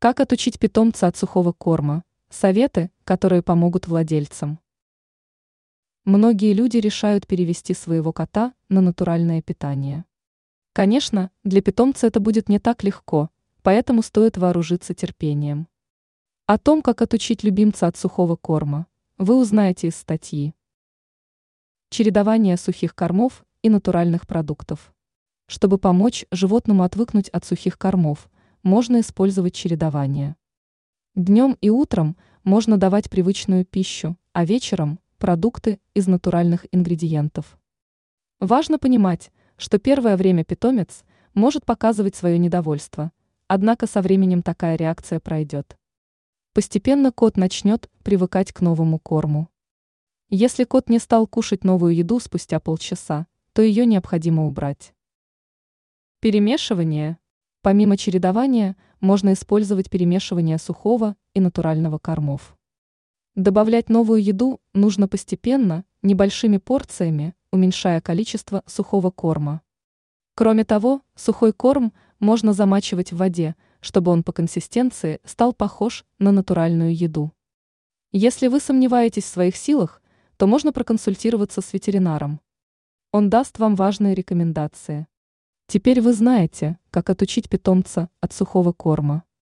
Как отучить питомца от сухого корма? Советы, которые помогут владельцам. Многие люди решают перевести своего кота на натуральное питание. Конечно, для питомца это будет не так легко, поэтому стоит вооружиться терпением. О том, как отучить любимца от сухого корма, вы узнаете из статьи. Чередование сухих кормов и натуральных продуктов. Чтобы помочь животному отвыкнуть от сухих кормов, можно использовать чередование. Днем и утром можно давать привычную пищу, а вечером – продукты из натуральных ингредиентов. Важно понимать, что первое время питомец может показывать свое недовольство, однако со временем такая реакция пройдет. Постепенно кот начнет привыкать к новому корму. Если кот не стал кушать новую еду спустя полчаса, то ее необходимо убрать. Перемешивание. Помимо чередования, можно использовать перемешивание сухого и натурального кормов. Добавлять новую еду нужно постепенно, небольшими порциями, уменьшая количество сухого корма. Кроме того, сухой корм можно замачивать в воде, чтобы он по консистенции стал похож на натуральную еду. Если вы сомневаетесь в своих силах, то можно проконсультироваться с ветеринаром. Он даст вам важные рекомендации. Теперь вы знаете, как отучить питомца от сухого корма.